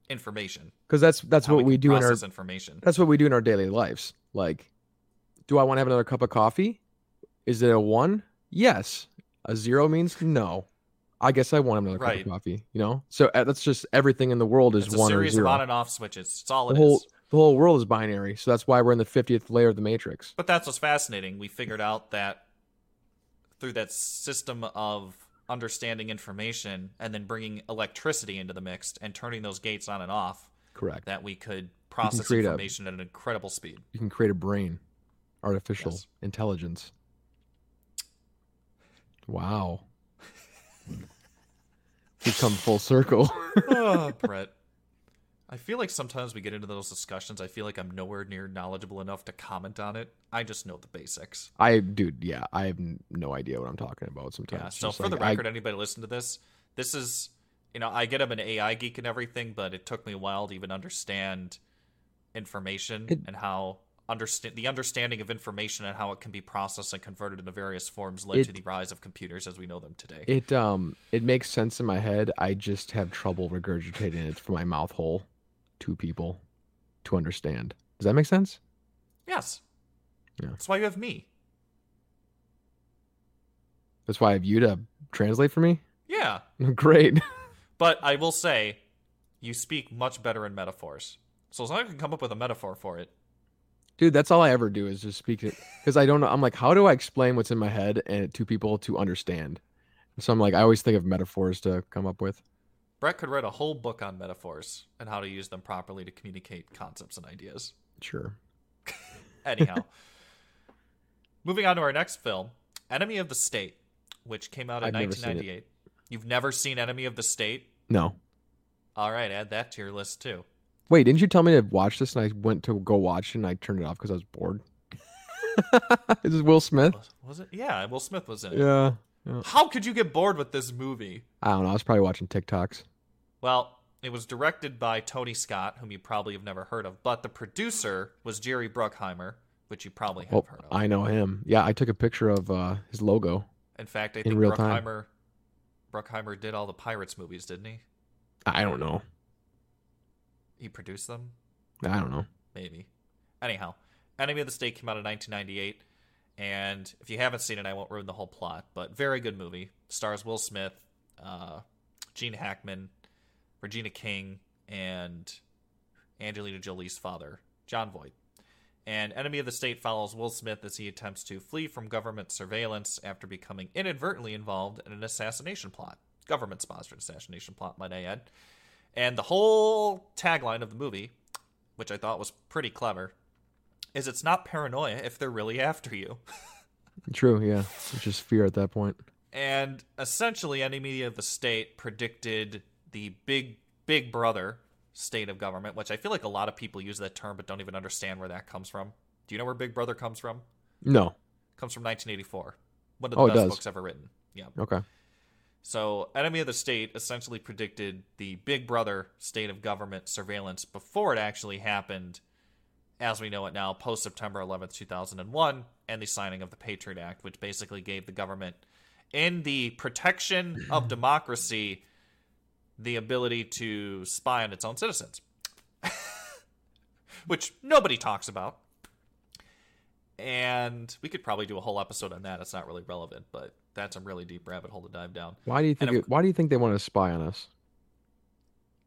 information. Because that's that's what we can do in our information. that's what we do in our daily lives. Like, do I want to have another cup of coffee? Is it a one? Yes. A zero means no. I guess I want another cup Right. of coffee. You know, so uh, that's just everything in the world is It's one or zero. on and off switches. It's all the it whole is. the whole world is binary. So that's why we're in the fiftieth layer of the matrix. But that's what's fascinating. We figured out that through that system of understanding information and then bringing electricity into the mix and turning those gates on and off, Correct. that we could process create a- information at an incredible speed. You can create a brain, artificial Yes. intelligence. Wow. We've come full circle. oh, Brett. I feel like sometimes we get into those discussions. I feel like I'm nowhere near knowledgeable enough to comment on it. I just know the basics. I, dude, yeah, I have no idea what I'm talking about sometimes. Yeah. So Just for the like, I- record, anybody listen to this, this is, you know, I get I'm an AI geek and everything, but it took me a while to even understand information It- and how understand the understanding of information and how it can be processed and converted into various forms led to the rise of computers as we know them today. It um it makes sense in my head. I just have trouble regurgitating it from my mouth hole to people to understand. Does that make sense? yes. Yeah. That's why you have me. That's why I have you to translate for me. Yeah. Great. But I will say, you speak much better in metaphors. So as long as I can come up with a metaphor for it, Dude, that's all I ever do is just speak it because I don't know. I'm like, how do I explain what's in my head and to people to understand? So I'm like, I always think of metaphors to come up with. Brett could write a whole book on metaphors and how to use them properly to communicate concepts and ideas. Sure. Anyhow, moving on to our next film, Enemy of the State, which came out in I've never 1998. You've never seen Enemy of the State? No. All right, add that to your list too. Wait, didn't you tell me to watch this and I went to go watch it and I turned it off because I was bored? Is this Will Smith? Was, was it? Yeah, Will Smith was in it. Yeah. Yeah. How could you get bored with this movie? I don't know. I was probably watching TikToks. Well, it was directed by Tony Scott, whom you probably have never heard of, but the producer was Jerry Bruckheimer, which you probably have Oh, heard of. I know him. Yeah, I took a picture of uh, his logo. In fact, I in think real time. Bruckheimer Bruckheimer did all the Pirates movies, didn't he? I don't know. He produced them, I don't know. maybe. Anyhow, Enemy of the State came out in 1998, and if you haven't seen it, I won't ruin the whole plot. But very good movie. Stars Will Smith, uh, Gene Hackman, Regina King, and Angelina Jolie's father, Jon Voight. And Enemy of the State follows Will Smith as he attempts to flee from government surveillance after becoming inadvertently involved in an assassination plot. Government sponsored assassination plot, might I add. And the whole tagline of the movie, which I thought was pretty clever, is it's not paranoia if they're really after you. True, yeah. It's just fear at that point. And essentially, any media of the State predicted the big, big brother state of government, which I feel like a lot of people use that term but don't even understand where that comes from. Do you know where Big Brother comes from? No. comes from 1984. One of the Oh, it best books ever written. Yeah. Okay. So, Enemy of the State essentially predicted the Big Brother state of government surveillance before it actually happened, as we know it now, post September 11th, 2001, and the signing of the Patriot Act, which basically gave the government, in the protection of democracy, the ability to spy on its own citizens, which nobody talks about. And we could probably do a whole episode on that. It's not really relevant, but that's a really deep rabbit hole to dive down. Why do you think it, why do you think they want to spy on us?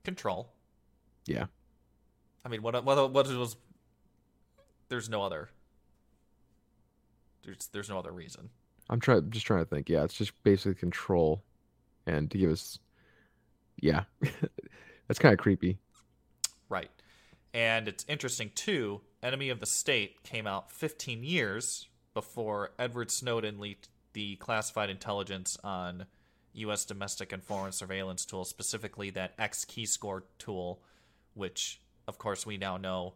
Control. Yeah. I mean, what what what was? There's no other. There's there's no other reason. I'm trying just trying to think. Yeah, it's just basically control and to give us Yeah. That's kind of creepy. Right. And it's interesting too. Enemy of the State came out 15 years before Edward Snowden leaked the classified intelligence on U.S. domestic and foreign surveillance tools, specifically that XKeyscore tool, which, of course, we now know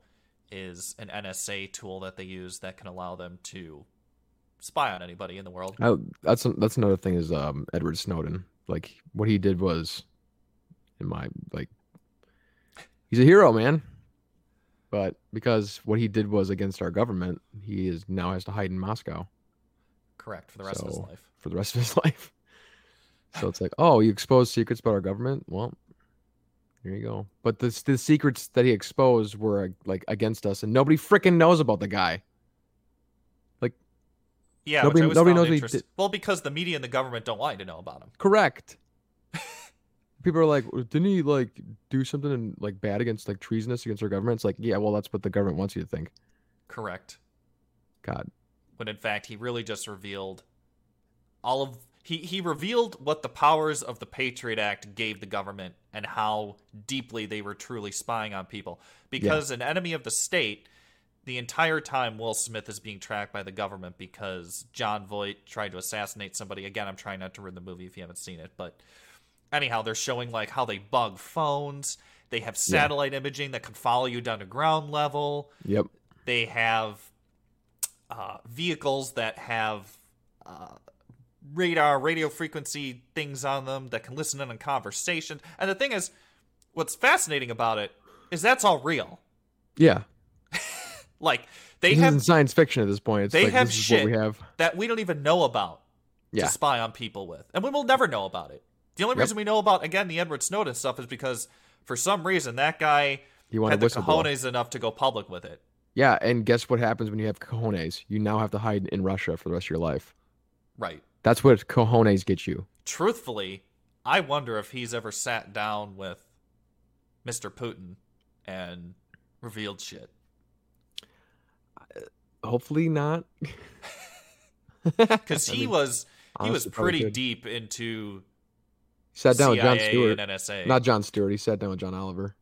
is an NSA tool that they use that can allow them to spy on anybody in the world. That's that's another thing is um Edward Snowden. Like what he did was in my like he's a hero, man. But because what he did was against our government, he is now has to hide in Moscow Correct for the rest of his life. for the rest of his life. So it's like, oh, you exposed secrets about our government? Well, here you go. But the the secrets that he exposed were uh, like against us, and nobody freaking knows about the guy. Like, yeah, Nobody- which I always nobody knows he did. Well, because the media and the government don't want you to know about him. Correct. People are like, didn't he like do something in, like bad against like treasonous against our government? It's like, yeah, well, that's what the government wants you to think. Correct. God, when in fact he really just revealed all of he he revealed what the powers of the Patriot Act gave the government and how deeply they were truly spying on people. Because an enemy of the state, the entire time Will Smith is being tracked by the government because Jon Voight tried to assassinate somebody. Again, I'm trying not to ruin the movie if you haven't seen it, but anyhow, they're showing like how they bug phones. They have satellite imaging that can follow you down to ground level yep, they have uh, vehicles that have uh, radar, radio frequency things on them that can listen in on conversations. And the thing is, what's fascinating about it is that's all real. yeah. Like they this have isn't science fiction at this point. It's they like have this is shit what we have. that we don't even know about Yeah, to spy on people with, and we will never know about it. The only Yep. reason we know about again the Edward Snowden stuff is because for some reason that guy you want had the cojones enough to go public with it. Yeah, and guess what happens when you have cojones? You now have to hide in Russia for the rest of your life. Right. That's what cojones get you. truthfully, I wonder if he's ever sat down with Mr. Putin and revealed shit. Uh, hopefully not. Because he mean, was he was honestly, probably pretty deep into Sat down with Jon Stewart. and NSA. Not Jon Stewart. He sat down with John Oliver.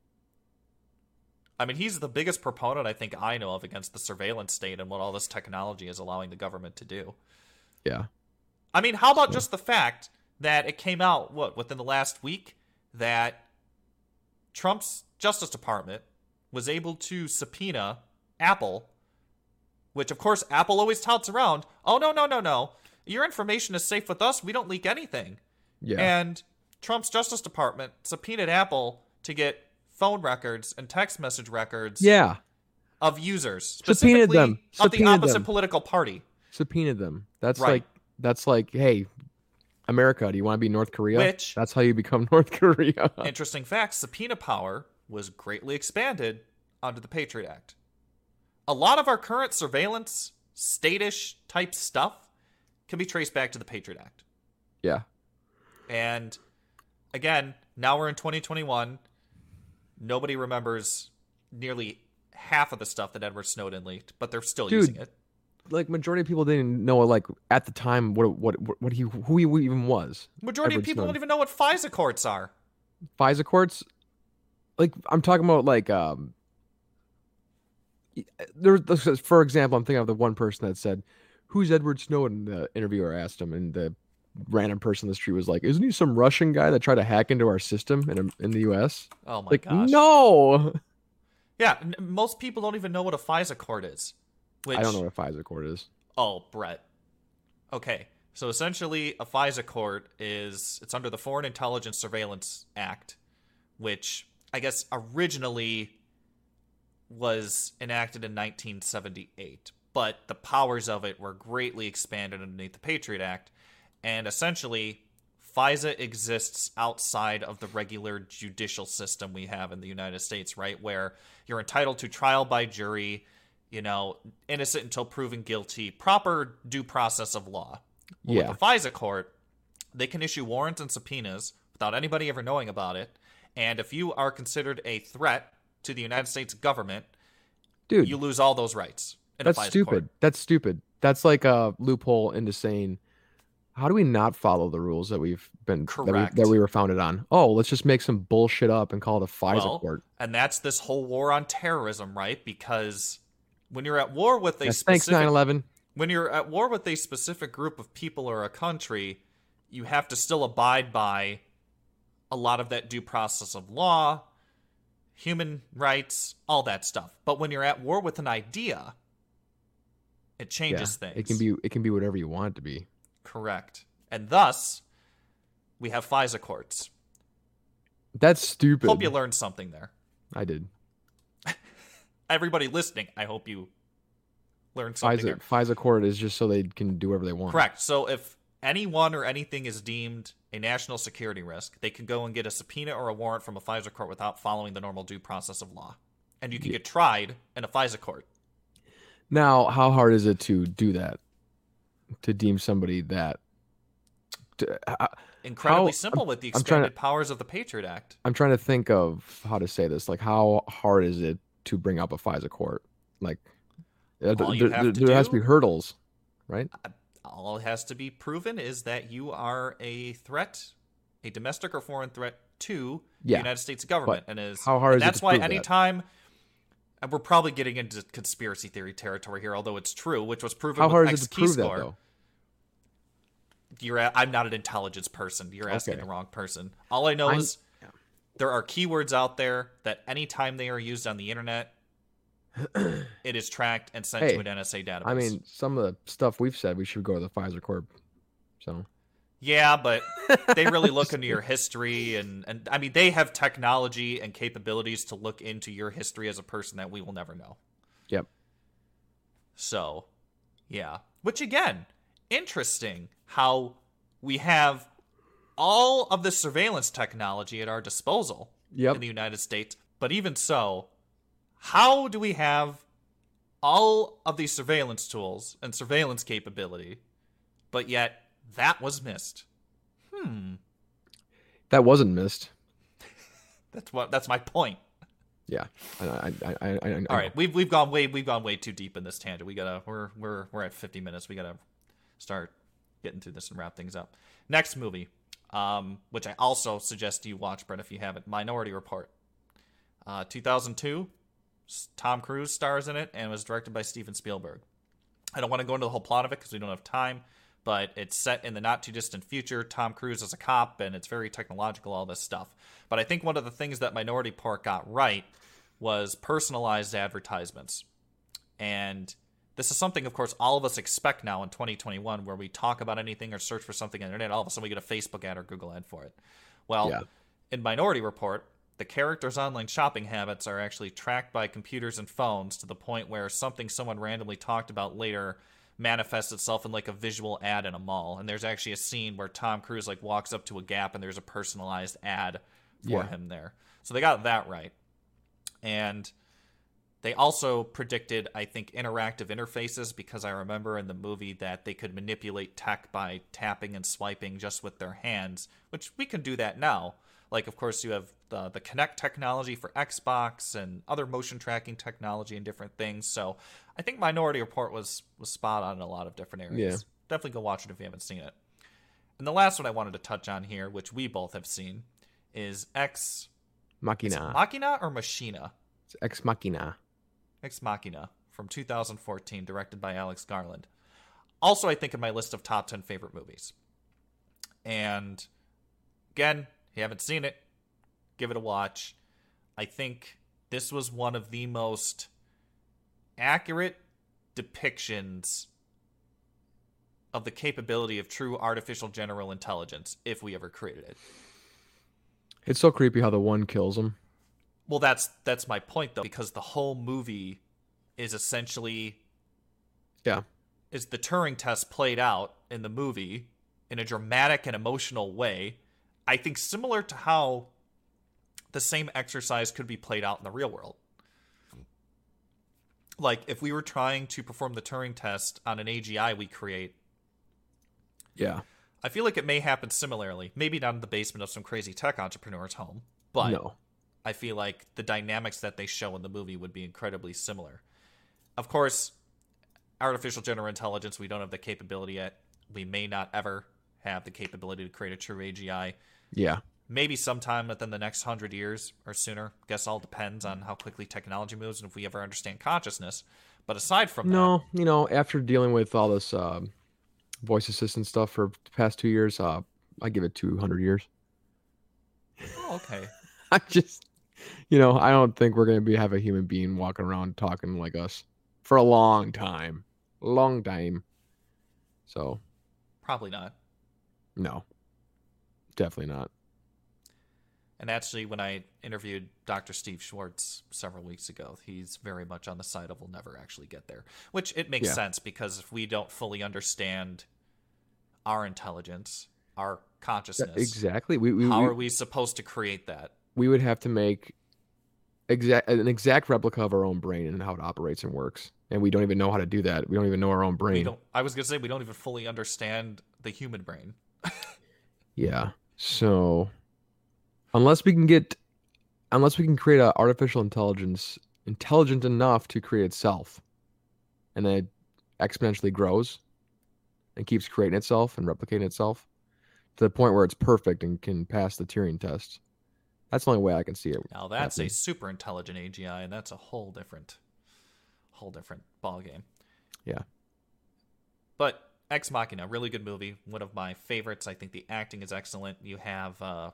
I mean, he's the biggest proponent I think I know of against the surveillance state and what all this technology is allowing the government to do. Yeah. I mean, how about just the fact that it came out what within the last week that Trump's Justice Department was able to subpoena Apple, which of course Apple always touts around. Oh no no no no! your information is safe with us. We don't leak anything. Yeah. And Trump's Justice Department subpoenaed Apple to get phone records and text message records yeah. of users, Subpoenaed specifically them. of the opposite them. political party. Subpoenaed them. That's Right. like that's like, hey, America, do you want to be North Korea? Which- that's how you become North Korea. Interesting fact: subpoena power was greatly expanded under the Patriot Act. A lot of our current surveillance, statish type stuff can be traced back to the Patriot Act. yeah. And again, now we're in 2021. Nobody remembers nearly half of the stuff that Edward Snowden leaked, but they're still Dude. using it. Like majority of people didn't know like at the time what what what, he who he even was. Majority Edward of people Snowden. don't even know what FISA courts are. FISA courts, like I'm talking about, like um, there. For example, I'm thinking of the one person that said, "Who's Edward Snowden?" The interviewer asked him, and the random person in the street was like, "Isn't he some Russian guy that tried to hack into our system in um, in the U.S.?" Oh my like, gosh. no, Yeah, n- most people don't even know what a FISA court is. Which, I don't know what a FISA court is. Oh, Brett. Okay. So essentially, a FISA court is it's under the Foreign Intelligence Surveillance Act, which I guess originally was enacted in 1978, but the powers of it were greatly expanded underneath the Patriot Act, and essentially, FISA exists outside of the regular judicial system we have in the United States, right? Where you're entitled to trial by jury, you know, innocent until proven guilty, proper due process of law. Well, Yeah. With the FISA court, they can issue warrants and subpoenas without anybody ever knowing about it. And if you are considered a threat to the United States government, Dude, you lose all those rights. In a that's FISA stupid. Court. That's stupid. That's like a loophole into saying, how do we not follow the rules that we've been that we, that we were founded on? Oh, let's just make some bullshit up and call it a FISA Well, court. And that's this whole war on terrorism, right? Because when you're at war with a Yes, thanks, 9/11. when you're at war with a specific group of people or a country, you have to still abide by a lot of that due process of law, human rights, all that stuff. But when you're at war with an idea, it changes things. It can be it can be whatever you want it to be. Correct. And thus, we have FISA courts. That's stupid. Hope you learned something there. I did. Everybody listening, I hope you learned something there. FISA FISA court is just so they can do whatever they want. Correct. So if anyone or anything is deemed a national security risk, they can go and get a subpoena or a warrant from a FISA court without following the normal due process of law. And you can get tried in a FISA court. Now, how hard is it to do that? To deem somebody that to, I- uh, uh, Incredibly How- simple with the I'm trying to- expanded powers of the Patriot Act. I'm trying to think of how to say this. Like, how hard is it to bring up a FISA court? Like, uh, All th- you there, there has to be hurdles, right? Uh, all it has to be proven is that you are a threat, a domestic or foreign threat to Yeah, the United States government. And is how hard and is that's why prove that? And we're probably getting into conspiracy theory territory here, although it's true, which was proven How with hard is it to prove score. that though? You're. A- I'm not an intelligence person. You're asking Okay. the wrong person. All I know I'm- is there are keywords out there that anytime they are used on the internet, it is tracked and sent Hey, to an NSA database. I mean, some of the stuff we've said, we should go to the FISA court. So yeah, but they really look into your history and and I mean they have technology and capabilities to look into your history as a person that we will never know. Yep. So, yeah. Which again, interesting how we have all of the surveillance technology at our disposal Yep. in the United States, but even so, how do we have all of these surveillance tools and surveillance capability, but yet that was missed? Hmm. that wasn't missed. That's what that's my point. Yeah. I, I, I, I, All right, we've we've gone way we've gone way too deep in this tangent. We gotta we're we're we're at 50 minutes. We gotta start getting through this and wrap things up. Next movie, um, which I also suggest you watch, Brett, if you haven't. Minority Report, uh, 2002. Tom Cruise stars in it and was directed by Steven Spielberg. I don't want to go into the whole plot of it because we don't have time, but it's set in the not too distant future. Tom Cruise is a cop and it's very technological, all this stuff. But I think one of the things that Minority Report got right was personalized advertisements. And this is something, of course, all of us expect now in 2021, where we talk about anything or search for something on the internet, all of a sudden we get a Facebook ad or Google ad for it. Well, Yeah. in Minority Report, the character's online shopping habits are actually tracked by computers and phones to the point where something someone randomly talked about later manifests itself in like a visual ad in a mall. And there's actually a scene where Tom Cruise like walks up to a Gap and there's a personalized ad for Yeah. him there. So they got that right. And they also predicted, I think, interactive interfaces because I remember in the movie that they could manipulate tech by tapping and swiping just with their hands, which we can do that now. Like, of course, you have the, the Kinect technology for Xbox and other motion tracking technology and different things. So I think Minority Report was, was spot on in a lot of different areas. Yeah. Definitely go watch it if you haven't seen it. And the last one I wanted to touch on here, which we both have seen, is it Machina. Machina or Machina? It's Ex Machina. Ex Machina from 2014, directed by Alex Garland. Also, I think in my list of top 10 favorite movies. And again, you haven't seen it, give it a watch. I think this was one of the most accurate depictions of the capability of true artificial general intelligence if we ever created it. It's so creepy how the one kills him. Well, that's that's my point though, because the whole movie is essentially Yeah. is the Turing test played out in the movie in a dramatic and emotional way. I think similar to how the same exercise could be played out in the real world. Like if we were trying to perform the Turing test on an AGI we create, Yeah. I feel like it may happen similarly. Maybe not in the basement of some crazy tech entrepreneur's home, but no. I feel like the dynamics that they show in the movie would be incredibly similar. Of course, artificial general intelligence, we don't have the capability yet. We may not ever have the capability to create a true AGI. Yeah. Maybe sometime within the next hundred years or sooner. Guess all depends on how quickly technology moves and if we ever understand consciousness. But aside from that No, you know, after dealing with all this um voice assistant stuff for the past two years, uh, I give it 200 years. oh, okay. I just, you know, I don't think we're gonna be have a human being walking around talking like us for a long time, long time. So Probably not. no, definitely not. And actually, when I interviewed Dr. Steve Schwartz several weeks ago, he's very much on the side of we'll never actually get there. Which it makes Yeah. sense because if we don't fully understand our intelligence, our consciousness, Exactly. We we, how we, are we supposed to create that? we would have to make exact an exact replica of our own brain and how it operates and works, and we don't even know how to do that. We don't even know our own We brain. don't. I was gonna say we don't even fully understand the human brain. Yeah. So unless we can get unless we can create an artificial intelligence intelligent enough to create itself and then it exponentially grows and keeps creating itself and replicating itself to the point where it's perfect and can pass the Turing test. That's the only way I can see it. Now that's a super intelligent AGI, and that's a whole different, whole different ball game. Yeah. But Ex Machina, really good movie, one of my favorites. I think the acting is excellent. You have uh,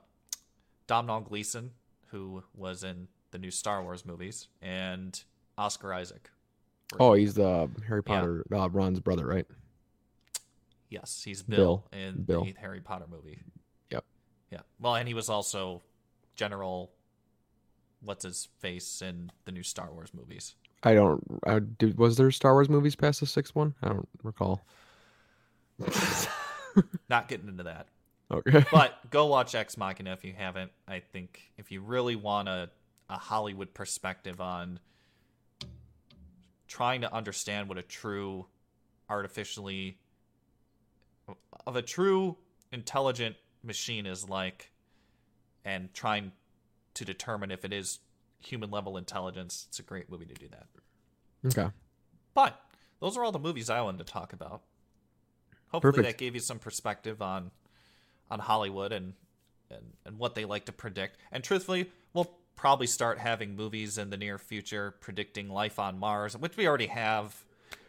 Domhnall Gleeson, who was in the new Star Wars movies, and Oscar Isaac. Oh, he's the Harry Yeah. Potter uh, Ron's brother, right? Yes, he's Bill, Bill. in Bill. the Harry Potter movie. Yep. Yeah. Well, and he was also General. What's his face in the new Star Wars movies? I don't. I, did, was there Star Wars movies past the sixth one? I don't recall. Not getting into that. Okay. but go watch Ex Machina if you haven't. I think if you really want a, a Hollywood perspective on trying to understand what a true artificially of a true intelligent machine is like and trying to determine if it is human level intelligence, it's a great movie to do that. Okay. But those are all the movies I wanted to talk about. Hopefully Perfect. that gave you some perspective on on Hollywood and, and and what they like to predict. And truthfully, we'll probably start having movies in the near future predicting life on Mars, which we already have.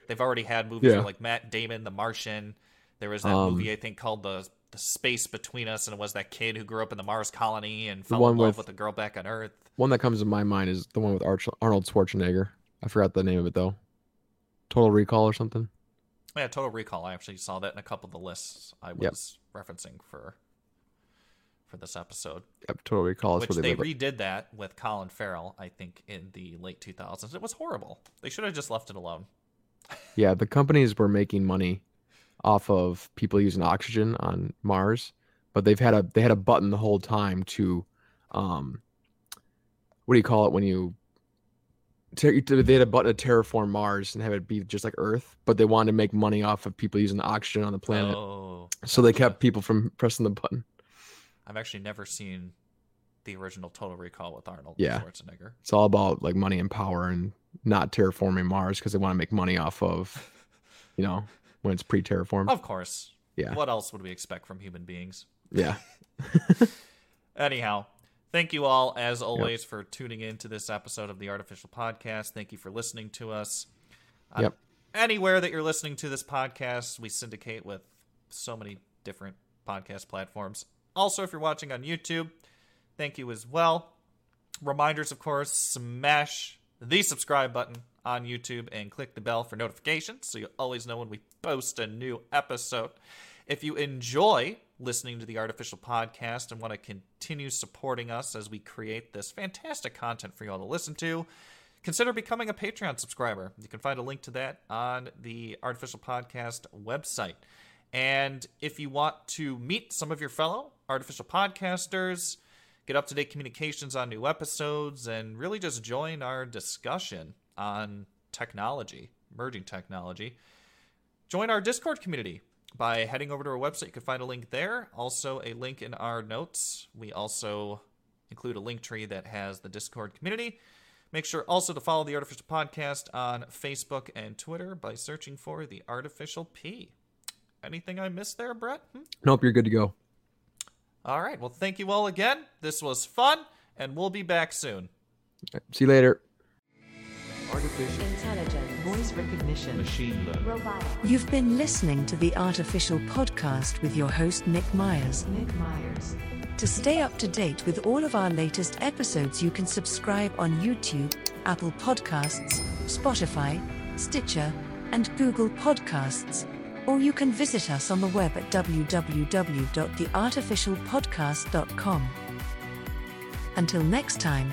They've already had movies Yeah. like Matt Damon, The Martian. There was that Um, movie I think called the the Space Between Us, and it was that kid who grew up in the Mars colony and fell in love with- with a girl back on Earth. One that comes to my mind is the one with Arch- Arnold Schwarzenegger. I forgot the name of it though. Total Recall or something. Yeah, Total Recall. I actually saw that in a couple of the lists I Yep. was referencing for for this episode. Yep, Total Recall Which they they, redid that with Colin Farrell, I think, in the late 2000s. It was horrible. They should have just left it alone. Yeah, the companies were making money off of people using oxygen on Mars, but they've had a they had a button the whole time to, um, what do you call it when you? Ter- They had a button to terraform Mars and have it be just like Earth, but they wanted to make money off of people using oxygen on the planet, Oh, so they kept people from pressing the button. I've actually never seen the original Total Recall with Arnold Yeah. Schwarzenegger. It's all about like money and power and not terraforming Mars because they want to make money off of, you know, when it's pre-terraformed. Of course. Yeah. What else would we expect from human beings? Yeah. Anyhow, thank you all, as always, for tuning in to this episode of the Artificial Podcast. Thank you for listening to us. On Yep. Anywhere that you're listening to this podcast, we syndicate with so many different podcast platforms. Also, if you're watching on YouTube, thank you as well. Reminders, of course, smash the subscribe button on YouTube and click the bell for notifications so you always know when we post a new episode. If you enjoy listening to the Artificial Podcast and want to continue supporting us as we create this fantastic content for you all to listen to, consider becoming a Patreon subscriber. You can find a link to that on the Artificial Podcast website. And if you want to meet some of your fellow artificial podcasters, get up to date communications on new episodes, and really just join our discussion on technology, merging technology, join our Discord community by heading over to our website. You can find a link there, also a link in our notes. We also include a link tree that has the Discord community. Make sure also to follow the Artificial Podcast on Facebook and Twitter by searching for the Artificial P. Anything I missed there, Brett? Hmm? Nope, you're good to go. All right. Well, thank you all again. This was fun, and we'll be back soon. See you later. Artificial Intelligent. Voice recognition. machine learning. Robotic. You've been listening to the Artificial Podcast with your host, Nick Myers. Nick Myers. To stay up to date with all of our latest episodes, you can subscribe on YouTube, Apple Podcasts, Spotify, Stitcher, and Google Podcasts. Or you can visit us on the web at www.theartificialpodcast.com. Until next time,